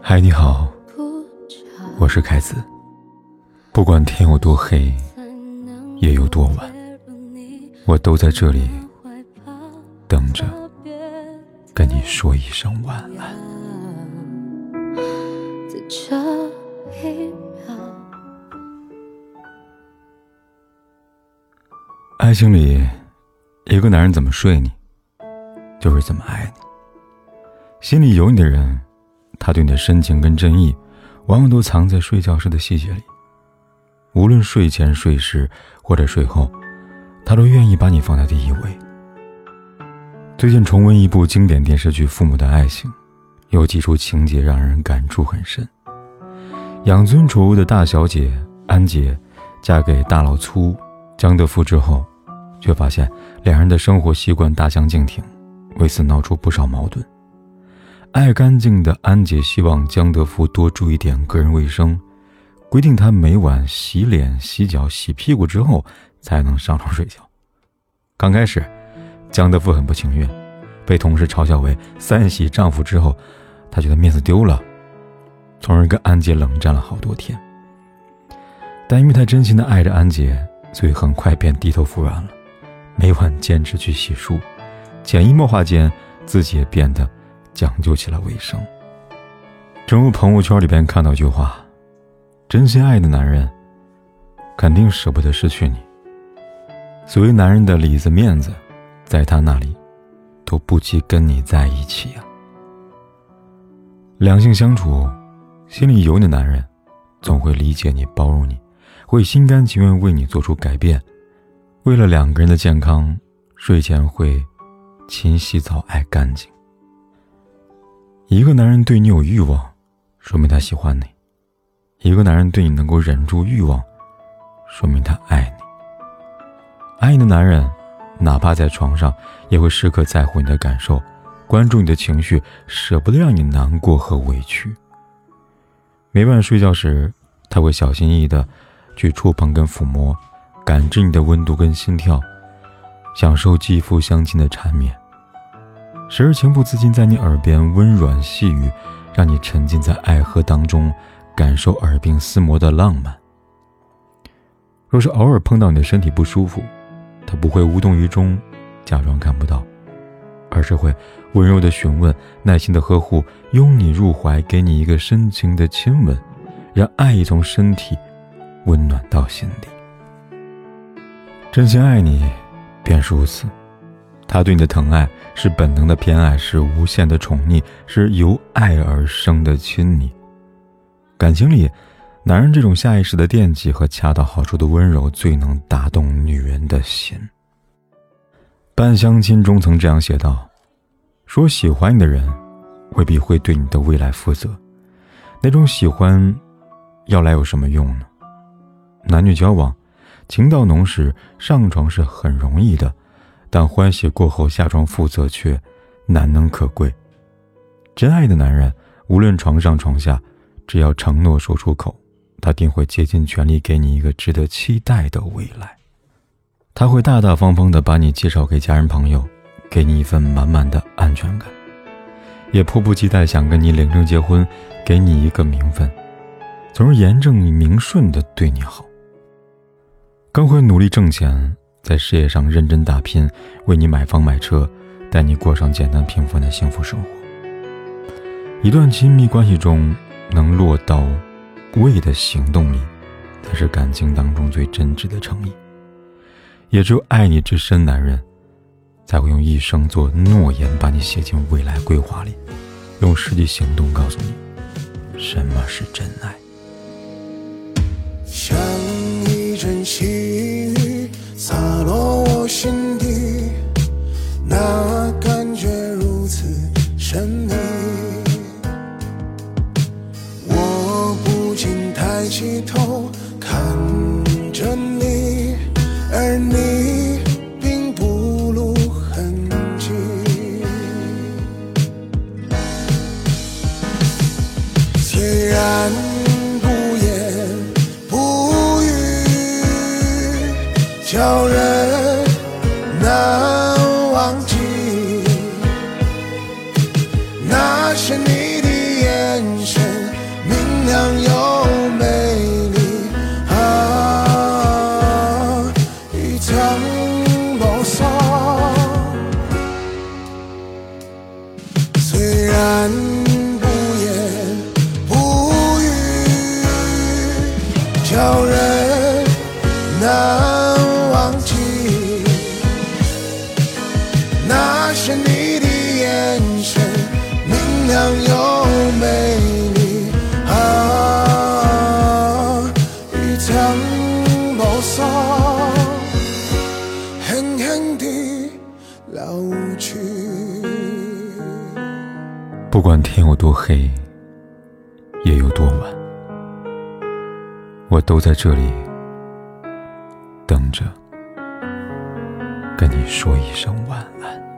嗨，你好，我是凯子。不管天有多黑，夜有多晚，我都在这里等着跟你说一声晚安。爱情里，一个男人怎么睡你，就是怎么爱你。心里有你的人，他对你的深情跟真意，往往都藏在睡觉时的细节里。无论睡前、睡时或者睡后，他都愿意把你放在第一位。最近重温一部经典电视剧《父母的爱情》，有几处情节让人感触很深。养尊处优的大小姐安杰，嫁给大老粗江德福之后，却发现两人的生活习惯大相径庭，为此闹出不少矛盾。爱干净的安杰希望江德福多注意点个人卫生，规定他每晚洗脸、洗脚、洗屁股之后才能上床睡觉。刚开始，江德福很不情愿，被同事嘲笑为“三洗丈夫”之后，他觉得面子丢了，从而跟安杰冷战了好多天。但因为他真心的爱着安杰，所以很快便低头服软了，每晚坚持去洗漱，潜移默化间，自己也变得。讲究起了卫生。正如朋友圈里边看到一句话：“真心爱的男人，肯定舍不得失去你。”所谓男人的里子面子，在他那里，都不及跟你在一起啊。两性相处，心里有你的男人，总会理解你、包容你，会心甘情愿为你做出改变。为了两个人的健康，睡前会勤洗澡、爱干净。一个男人对你有欲望，说明他喜欢你；一个男人对你能够忍住欲望，说明他爱你。爱你的男人，哪怕在床上，也会时刻在乎你的感受，关注你的情绪，舍不得让你难过和委屈。每晚睡觉时，他会小心翼翼的去触碰跟抚摸，感知你的温度跟心跳，享受肌肤相亲的缠绵。时而情不自禁在你耳边温软细语，让你沉浸在爱河当中，感受耳鬓厮磨的浪漫。若是偶尔碰到你的身体不舒服，他不会无动于衷，假装看不到，而是会温柔的询问，耐心的呵护，拥你入怀，给你一个深情的亲吻，让爱意从身体温暖到心底。真心爱你，便是如此。他对你的疼爱是本能的偏爱，是无限的宠溺，是由爱而生的亲昵。感情里，男人这种下意识的惦记和恰到好处的温柔，最能打动女人的心。半相亲中曾这样写道：“说喜欢你的人，未必会对你的未来负责。那种喜欢，要来有什么用呢？男女交往，情到浓时，上床是很容易的。”但欢喜过后下床负责却难能可贵。真爱的男人，无论床上床下，只要承诺说出口，他定会竭尽全力给你一个值得期待的未来。他会大大方方的把你介绍给家人朋友，给你一份满满的安全感，也迫不及待想跟你领证结婚，给你一个名分，从而严正明顺的对你好。更会努力挣钱。在事业上认真打拼，为你买房买车，带你过上简单平凡的幸福生活。一段亲密关系中能落到位的行动力，才是感情当中最真挚的诚意。也只有爱你至深男人，才会用一生做诺言，把你写进未来规划里，用实际行动告诉你什么是真爱。看着你，而你并不露痕迹。虽然不言不语。叫人难忘记，那是难忘记。那是你的眼神，明亮又美丽啊，一场谋杀，狠狠地老去。不管天有多黑，夜有多晚，我都在这里着，跟你说一声晚安。